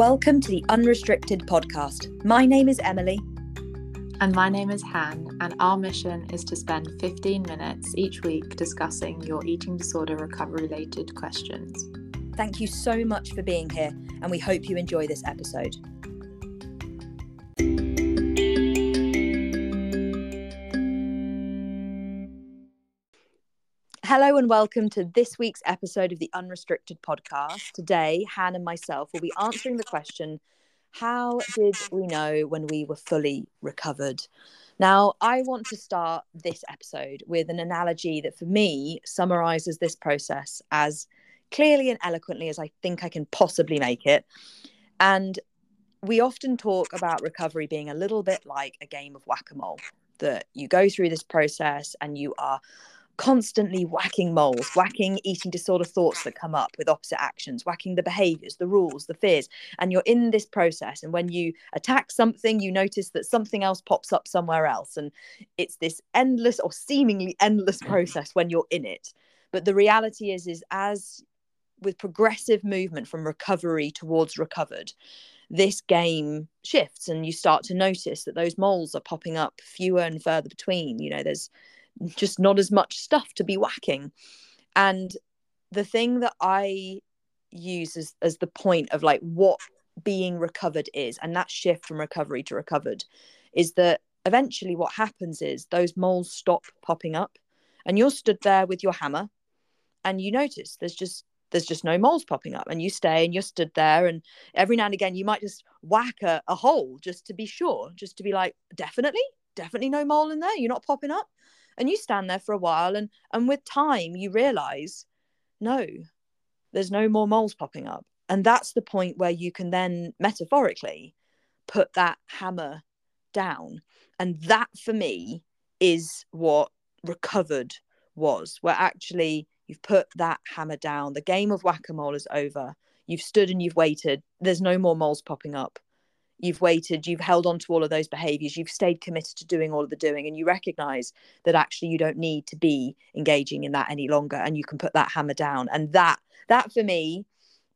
Welcome to the Unrestricted podcast. My name is Emily. And my name is Han, and our mission is to spend 15 minutes each week discussing your eating disorder recovery related questions. Thank you so much for being here, and we hope you enjoy this episode. Hello and welcome to this week's episode of the Unrestricted podcast. Today, Han and myself will be answering the question How did we know when we were fully recovered? Now, I want to start this episode with an analogy that for me summarizes this process as clearly and eloquently as I think I can possibly make it. And we often talk about recovery being a little bit like a game of whack a mole, that you go through this process and you are constantly whacking moles, whacking eating disorder thoughts that come up with opposite actions, whacking the behaviors, the rules, the fears. And you're in this process. And when you attack something, you notice that something else pops up somewhere else. And it's this endless or seemingly endless process when you're in it. But the reality is, is as with progressive movement from recovery towards recovered, this game shifts and you start to notice that those moles are popping up fewer and further between. You know, there's just not as much stuff to be whacking. And the thing that I use as, as the point of like what being recovered is, and that shift from recovery to recovered, is that eventually what happens is those moles stop popping up and you're stood there with your hammer and you notice there's just there's just no moles popping up and you stay and you're stood there and every now and again you might just whack a, a hole just to be sure just to be like definitely definitely no mole in there you're not popping up and you stand there for a while and and with time you realize no there's no more moles popping up. And that's the point where you can then metaphorically put that hammer down. And that for me is what recovered was where actually you've put that hammer down the game of whack-a-mole is over. You've stood and you've waited. There's no more moles popping up you've waited you've held on to all of those behaviors you've stayed committed to doing all of the doing and you recognize that actually you don't need to be engaging in that any longer and you can put that hammer down. And that that for me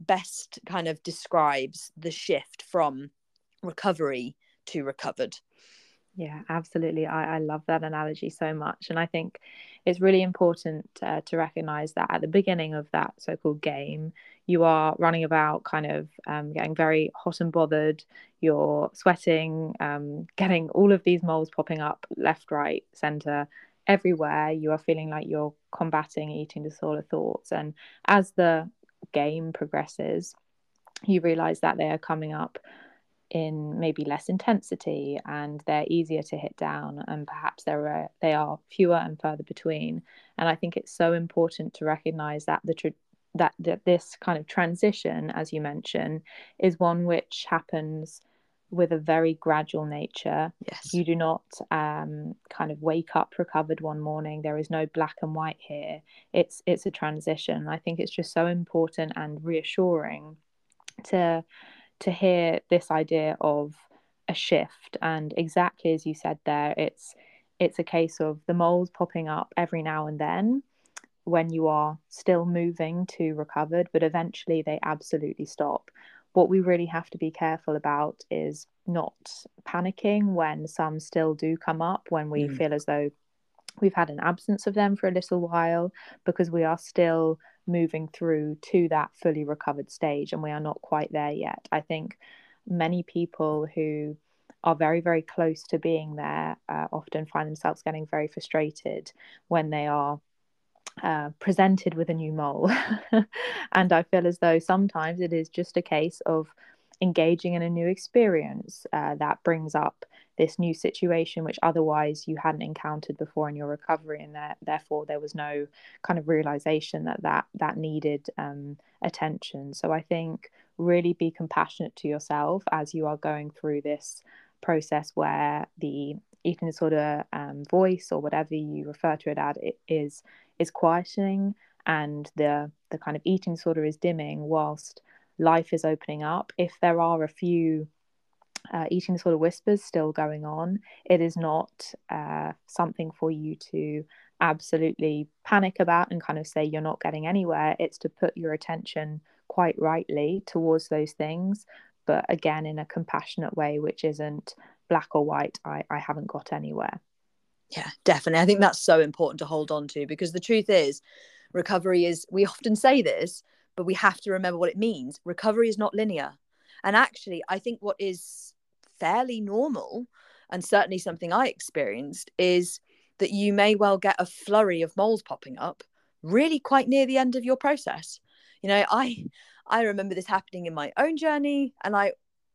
best kind of describes the shift from recovery to recovered yeah absolutely I, I love that analogy so much and i think it's really important uh, to recognize that at the beginning of that so-called game you are running about kind of um, getting very hot and bothered you're sweating um, getting all of these moles popping up left right center everywhere you are feeling like you're combating eating disorder thoughts and as the game progresses you realize that they are coming up in maybe less intensity and they're easier to hit down and perhaps there are they are fewer and further between. And i think it's so important to recognize that the that, that this kind of transition as you mentioned is one which happens with a very gradual nature. Yes. You do not um, kind of wake up recovered one morning. There is no black and white here. It's it's a transition. I think it's just so important and reassuring to to hear this idea of a shift and exactly as you said there it's it's a case of the moles popping up every now and then when you are still moving to recovered but eventually they absolutely stop what we really have to be careful about is not panicking when some still do come up when we mm. feel as though we've had an absence of them for a little while because we are still moving through to that fully recovered stage and we are not quite there yet. I think many people who are very, very close to being there uh, often find themselves getting very frustrated when they are uh, presented with a new mole. and I feel as though sometimes it is just a case of engaging in a new experience uh, that brings up this new situation which otherwise you hadn't encountered before in your recovery and therefore there was no kind of realization that that that needed um, attention. So i think really be compassionate to yourself as you are going through this process where the eating disorder um, voice or whatever you refer to it as it is is quietening and the the kind of eating disorder is dimming whilst life is opening up. If there are a few uh, eating disorder whispers still going on, it is not uh, something for you to absolutely panic about and kind of say you're not getting anywhere. It's to put your attention quite rightly towards those things, but again in a compassionate way which isn't black or white i, I haven't got anywhere. Yeah definitely. I think that's so important to hold on to because the truth is recovery is we often say this but we have to remember what it means. Recovery is not linear. And actually i think what is fairly normal and certainly something i experienced is that you may well get a flurry of moles popping up really quite near the end of your process. You know i i remember this happening in my own journey and i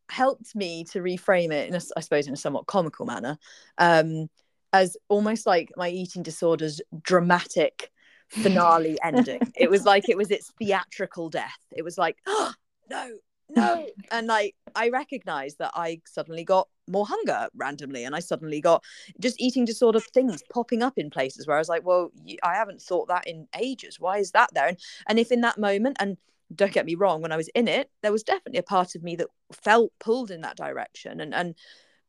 helped me to reframe it in a, I suppose in a somewhat comical manner um as almost like my eating disorders dramatic finale ending. It was like it was its theatrical death. It was like oh, no no and like i recognized that i suddenly got more hunger randomly and i suddenly got just eating disorder things popping up in places where i was like well i haven't thought that in ages. Why is that there? And and if in that moment and don't get me wrong when i was in it there was definitely a part of me that felt pulled in that direction and and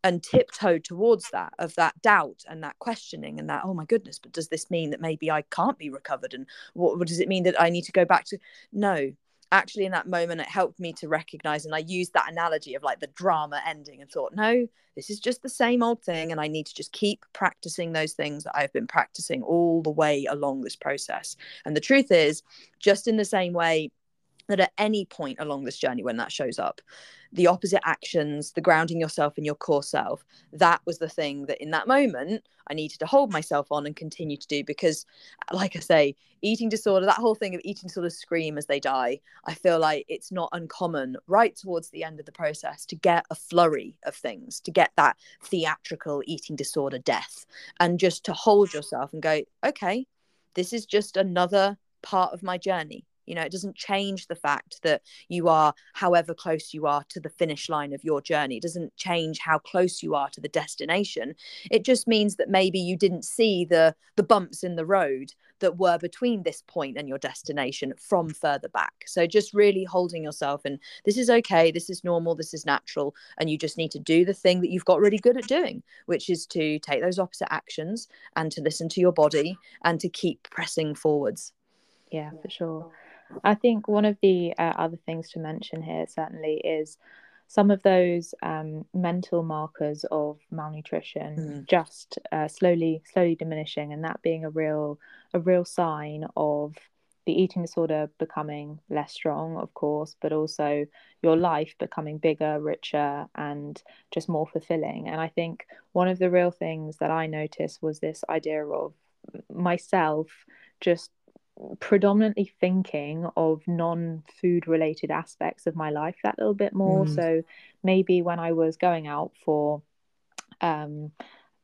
and tiptoed towards that of that doubt and that questioning and that oh my goodness but does this mean that maybe i can't be recovered and what, what does it mean that i need to go back to? No actually in that moment it helped me to recognize and i used that analogy of like the drama ending and thought no this is just the same old thing and i need to just keep practicing those things that i've been practicing all the way along this process. And the truth is just in the same way that at any point along this journey when that shows up the opposite actions the grounding yourself in your core self that was the thing that in that moment i needed to hold myself on and continue to do because like i say eating disorder that whole thing of eating disorder scream as they die. I feel like it's not uncommon right towards the end of the process to get a flurry of things to get that theatrical eating disorder death and just to hold yourself and go okay this is just another part of my journey you know, it doesn't change the fact that you are, however close you are to the finish line of your journey. It doesn't change how close you are to the destination. It just means that maybe you didn't see the the bumps in the road that were between this point and your destination from further back. So just really holding yourself and this is okay, this is normal, this is natural, and you just need to do the thing that you've got really good at doing, which is to take those opposite actions and to listen to your body and to keep pressing forwards. Yeah, for sure. I think one of the uh, other things to mention here certainly is some of those um, mental markers of malnutrition mm. just uh, slowly slowly diminishing and that being a real a real sign of the eating disorder becoming less strong of course but also your life becoming bigger richer and just more fulfilling and i think one of the real things that i noticed was this idea of myself just predominantly thinking of non food related aspects of my life that little bit more. Mm. So maybe when I was going out for um,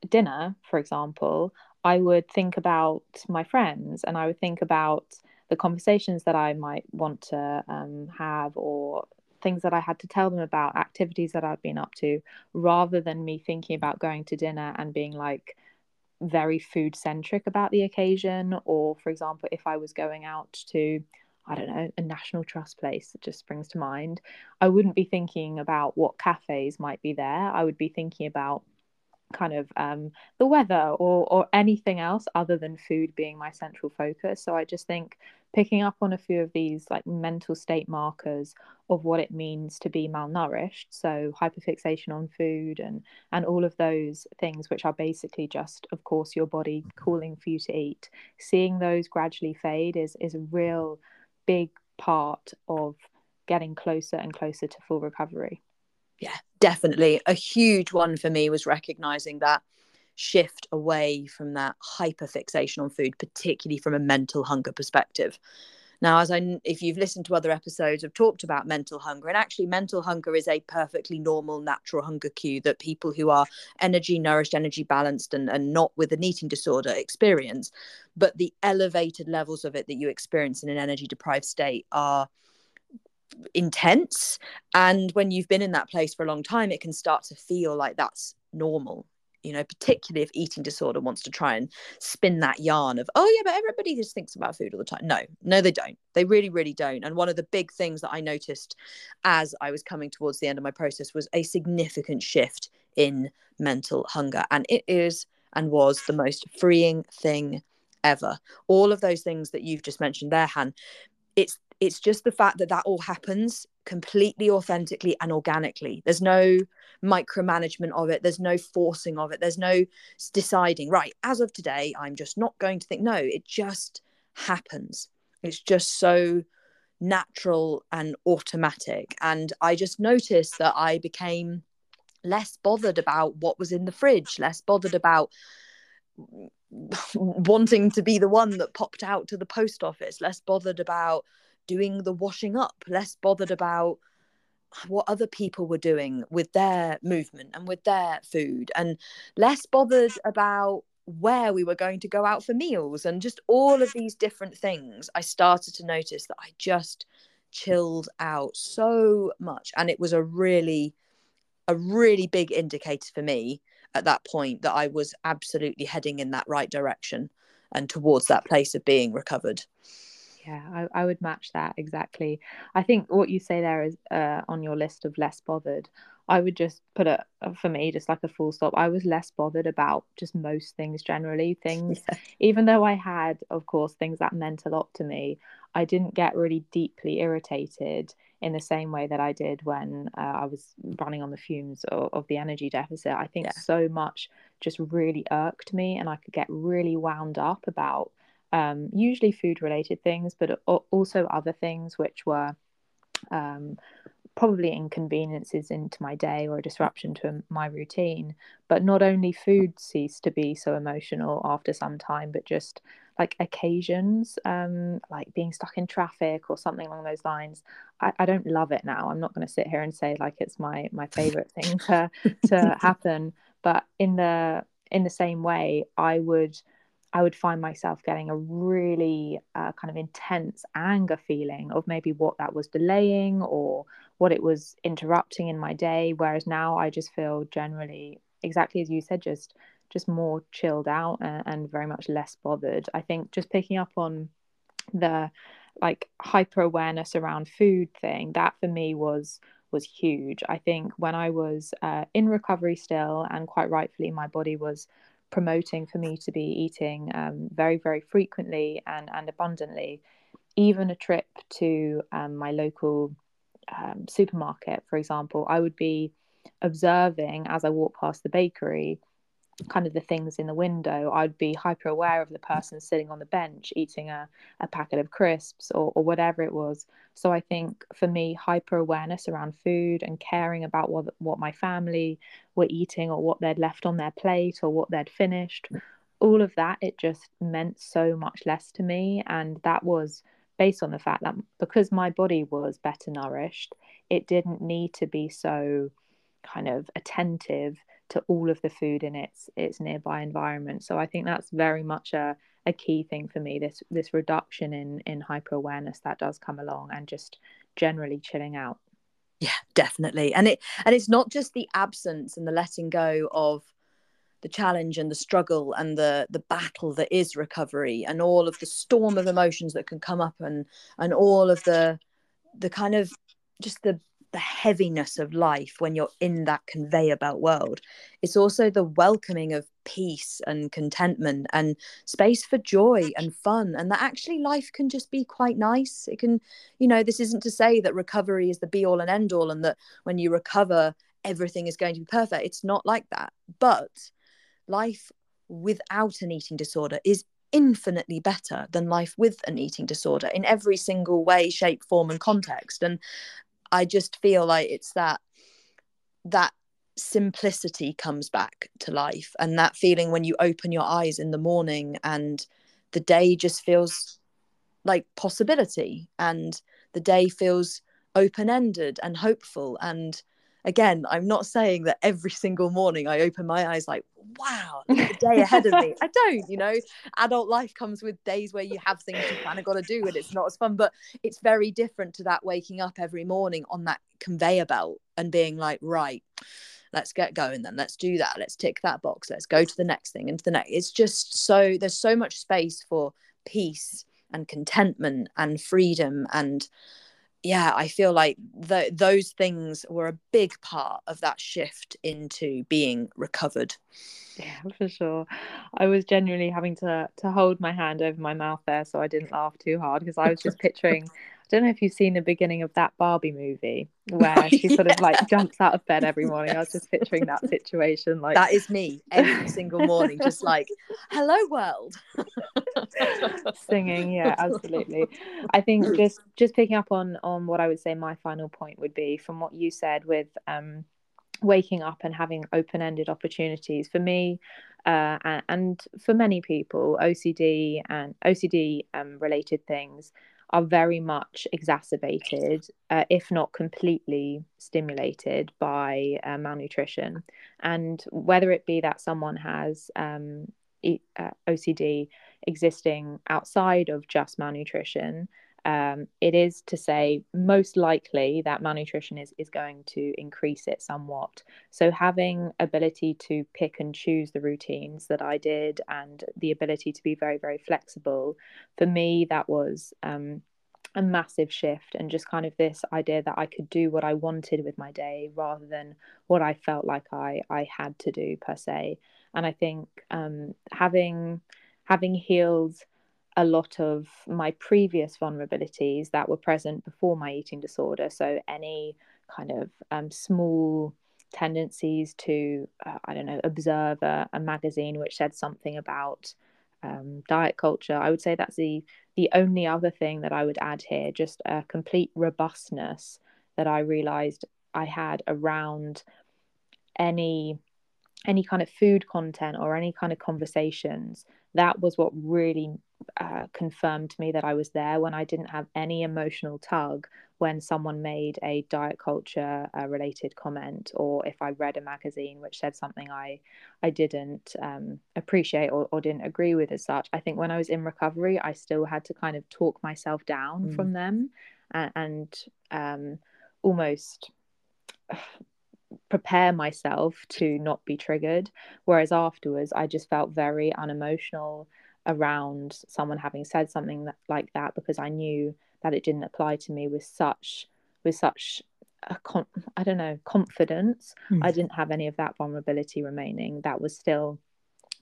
dinner, for example, I would think about my friends and I would think about the conversations that I might want to um, have or things that I had to tell them about, activities that I'd been up to, rather than me thinking about going to dinner and being like, very food centric about the occasion or for example if i was going out to i don't know a national trust place that just springs to mind i wouldn't be thinking about what cafes might be there. I would be thinking about kind of um, the weather or or anything else other than food being my central focus. So i just think picking up on a few of these like mental state markers of what it means to be malnourished so hyperfixation on food and and all of those things which are basically just of course your body calling for you to eat. Seeing those gradually fade is is a real big part of getting closer and closer to full recovery. Yeah definitely. A huge one for me was recognizing that shift away from that hyper fixation on food, particularly from a mental hunger perspective. Now, as I, if you've listened to other episodes, I've talked about mental hunger, and actually, mental hunger is a perfectly normal, natural hunger cue that people who are energy nourished, energy balanced, and, and not with an eating disorder experience. But the elevated levels of it that you experience in an energy deprived state are intense. And when you've been in that place for a long time, it can start to feel like that's normal you know, particularly if eating disorder wants to try and spin that yarn of, oh, yeah, but everybody just thinks about food all the time. No, no, they don't. They really, really don't. And one of the big things that I noticed as I was coming towards the end of my process was a significant shift in mental hunger. And it is and was the most freeing thing ever. All of those things that you've just mentioned there, Han, it's it's just the fact that that all happens completely authentically and organically. There's no micromanagement of it, there's no forcing of it, there's no deciding, right, as of today, I'm just not going to think. No, it just happens. It's just so natural and automatic. And I just noticed that I became less bothered about what was in the fridge, less bothered about wanting to be the one that popped out to the post office, less bothered about doing the washing up, less bothered about what other people were doing with their movement and with their food, and less bothered about where we were going to go out for meals and just all of these different things. I started to notice that I just chilled out so much, and it was a really, a really big indicator for me at that point that I was absolutely heading in that right direction and towards that place of being recovered. Yeah, I, I would match that exactly. I think what you say there is uh, on your list of less bothered. I would just put it for me, just like a full stop. I was less bothered about just most things generally. Things, yeah. even though I had, of course, things that meant a lot to me, I didn't get really deeply irritated in the same way that I did when uh, I was running on the fumes of, of the energy deficit. I think yeah. so much just really irked me, and I could get really wound up about um, usually food related things, but also other things which were um, probably inconveniences into my day or a disruption to my routine. But not only food ceased to be so emotional after some time, but just like occasions, um, like being stuck in traffic or something along those lines. I, I don't love it now. I'm not going to sit here and say like it's my my favorite thing to to happen. But in the in the same way, I would I would find myself getting a really uh, kind of intense anger feeling of maybe what that was delaying or what it was interrupting in my day. Whereas now I just feel generally, exactly as you said, just just more chilled out and, and very much less bothered. I think just picking up on the like hyper awareness around food thing that for me was was huge. I think when I was uh, in recovery still, and quite rightfully, my body was promoting for me to be eating um, very, very frequently and, and abundantly. Even a trip to um, my local um, supermarket, for example, I would be observing as I walk past the bakery kind of the things in the window, I'd be hyper aware of the person sitting on the bench eating a, a packet of crisps or, or whatever it was. So I think for me, hyper awareness around food and caring about what what my family were eating or what they'd left on their plate or what they'd finished, all of that, it just meant so much less to me. And that was based on the fact that because my body was better nourished, it didn't need to be so kind of attentive to all of the food in its its nearby environment. So I think that's very much a, a key thing for me. This this reduction in in hyper awareness that does come along and just generally chilling out. Yeah, definitely. And it and it's not just the absence and the letting go of the challenge and the struggle and the the battle that is recovery and all of the storm of emotions that can come up and and all of the the kind of just the the heaviness of life when you're in that conveyor belt world. It's also the welcoming of peace and contentment and space for joy and fun. And that actually life can just be quite nice. It can, you know, this isn't to say that recovery is the be all and end all and that when you recover, everything is going to be perfect. It's not like that. But life without an eating disorder is infinitely better than life with an eating disorder in every single way shape form and context and I just feel like it's that that simplicity comes back to life. And that feeling when you open your eyes in the morning and the day just feels like possibility and the day feels open-ended and hopeful. And again i'm not saying that every single morning i open my eyes like wow the day ahead of me. I don't you know? Adult life comes with days where you have things you kind of got to do and it's not as fun but it's very different to that waking up every morning on that conveyor belt and being like right let's get going then. Let's do that. Let's tick that box. Let's go to the next thing and to the next. It's just so there's so much space for peace and contentment and freedom and yeah, I feel like the, those things were a big part of that shift into being recovered. Yeah, for sure. I was genuinely having to to hold my hand over my mouth there so I didn't laugh too hard because I was just picturing don't know if you've seen the beginning of that Barbie movie where she sort of like jumps out of bed every morning. I was just picturing that situation. Like that is me every single morning, just like, hello world. Singing, yeah, absolutely. I think just just picking up on on what I would say my final point would be from what you said with um waking up and having open-ended opportunities for me uh, and, and, for many people ocd and ocd um, related things are very much exacerbated uh, if not completely stimulated by uh, malnutrition. And whether it be that someone has um, e- uh, ocd existing outside of just malnutrition um, it is to say most likely that malnutrition is, is going to increase it somewhat. So having ability to pick and choose the routines that I did and the ability to be very, very flexible, for me, that was um, a massive shift and just kind of this idea that I could do what I wanted with my day rather than what I felt like I, I had to do per se. And I think um, having having healed a lot of my previous vulnerabilities that were present before my eating disorder. So, any kind of um, small tendencies to, uh, I don't know, observe a, a, magazine which said something about um, diet culture. I would say that's the the only other thing that I would add here, just a complete robustness that I realized I had around any any kind of food content or any kind of conversations that was what really uh, confirmed to me that I was there when I didn't have any emotional tug when someone made a diet culture uh, related comment or if I read a magazine which said something I I didn't um, appreciate or, or, didn't agree with as such. I think when I was in recovery, I still had to kind of talk myself down mm. from them and, and um, almost prepare myself to not be triggered. Whereas afterwards, I just felt very unemotional around someone having said something that, like that because I knew that it didn't apply to me with such with such a con- I don't know confidence. Mm. I didn't have any of that vulnerability remaining. That was still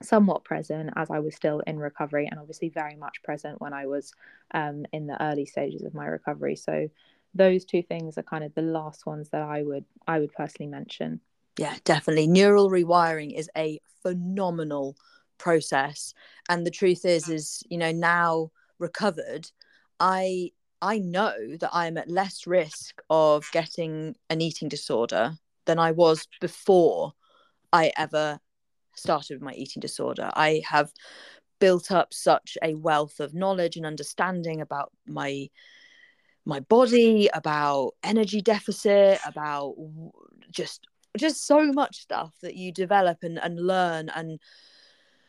somewhat present as I was still in recovery, and obviously very much present when I was um, in the early stages of my recovery. So those two things are kind of the last ones that I would I would personally mention. Yeah, definitely. Neural rewiring is a phenomenal process, and the truth is, is you know now recovered, I I know that I'm at less risk of getting an eating disorder than I was before I ever started with my eating disorder. I have built up such a wealth of knowledge and understanding about my my body, about energy deficit, about just just so much stuff that you develop and, and learn and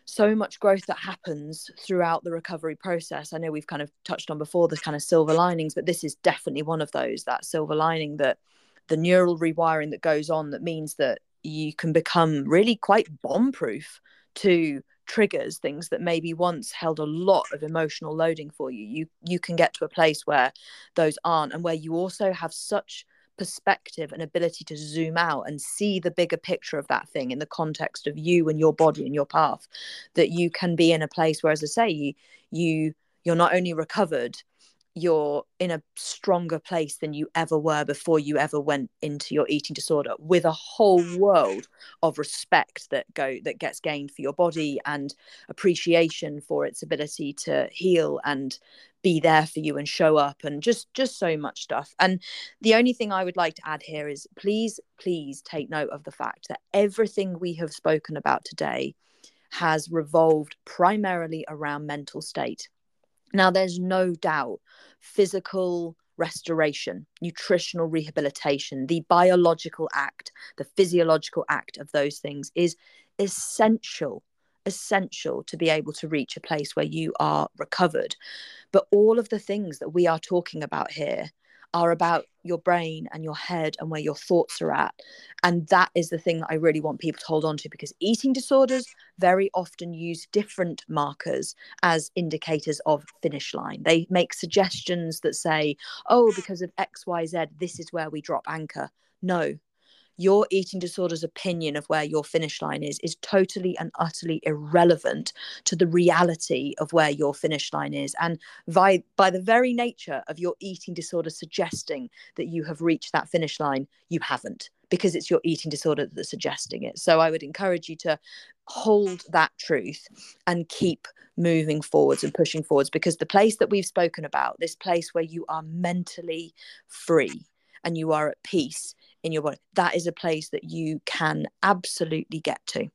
so much growth that happens throughout the recovery process. I know we've kind of touched on before the kind of silver linings, but this is definitely one of those that silver lining that the neural rewiring that goes on that means that you can become really quite bomb proof to triggers things that maybe once held a lot of emotional loading for you you you can get to a place where those aren't and where you also have such perspective and ability to zoom out and see the bigger picture of that thing in the context of you and your body and your path that you can be in a place where as i say you you you're not only recovered you're in a stronger place than you ever were before you ever went into your eating disorder with a whole world of respect that go that gets gained for your body and appreciation for its ability to heal and be there for you and show up and just just so much stuff. And the only thing i would like to add here is please please take note of the fact that everything we have spoken about today has revolved primarily around mental state now, there's no doubt physical restoration, nutritional rehabilitation, the biological act, the physiological act of those things is essential, essential to be able to reach a place where you are recovered. But all of the things that we are talking about here are about your brain and your head and where your thoughts are at. And that is the thing that I really want people to hold on to because eating disorders very often use different markers as indicators of finish line. They make suggestions that say, oh, because of XYZ, this is where we drop anchor. No, your eating disorder's opinion of where your finish line is is totally and utterly irrelevant to the reality of where your finish line is. And by by the very nature of your eating disorder suggesting that you have reached that finish line you haven't because it's your eating disorder that's suggesting it. So i would encourage you to hold that truth and keep moving forwards and pushing forwards because the place that we've spoken about this place where you are mentally free and you are at peace in your body. That is a place that you can absolutely get to.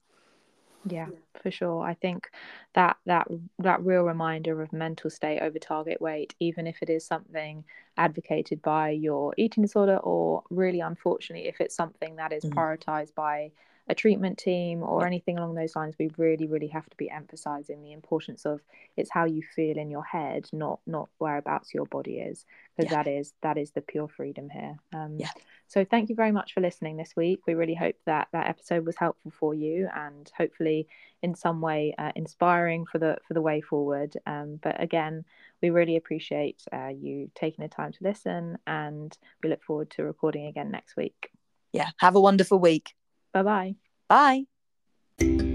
Yeah for sure. I think that that that real reminder of mental state over target weight even if it is something advocated by your eating disorder or really unfortunately if it's something that is mm. prioritized by a treatment team or anything along those lines we really really have to be emphasizing the importance of it's how you feel in your head not not whereabouts your body is because yeah. that is that is the pure freedom here. Um, yeah. so thank you very much for listening this week. We really hope that that episode was helpful for you and hopefully in some way uh, inspiring for the for the way forward. Um, but again we really appreciate uh, you taking the time to listen and we look forward to recording again next week. Yeah have a wonderful week Bye-bye. Bye.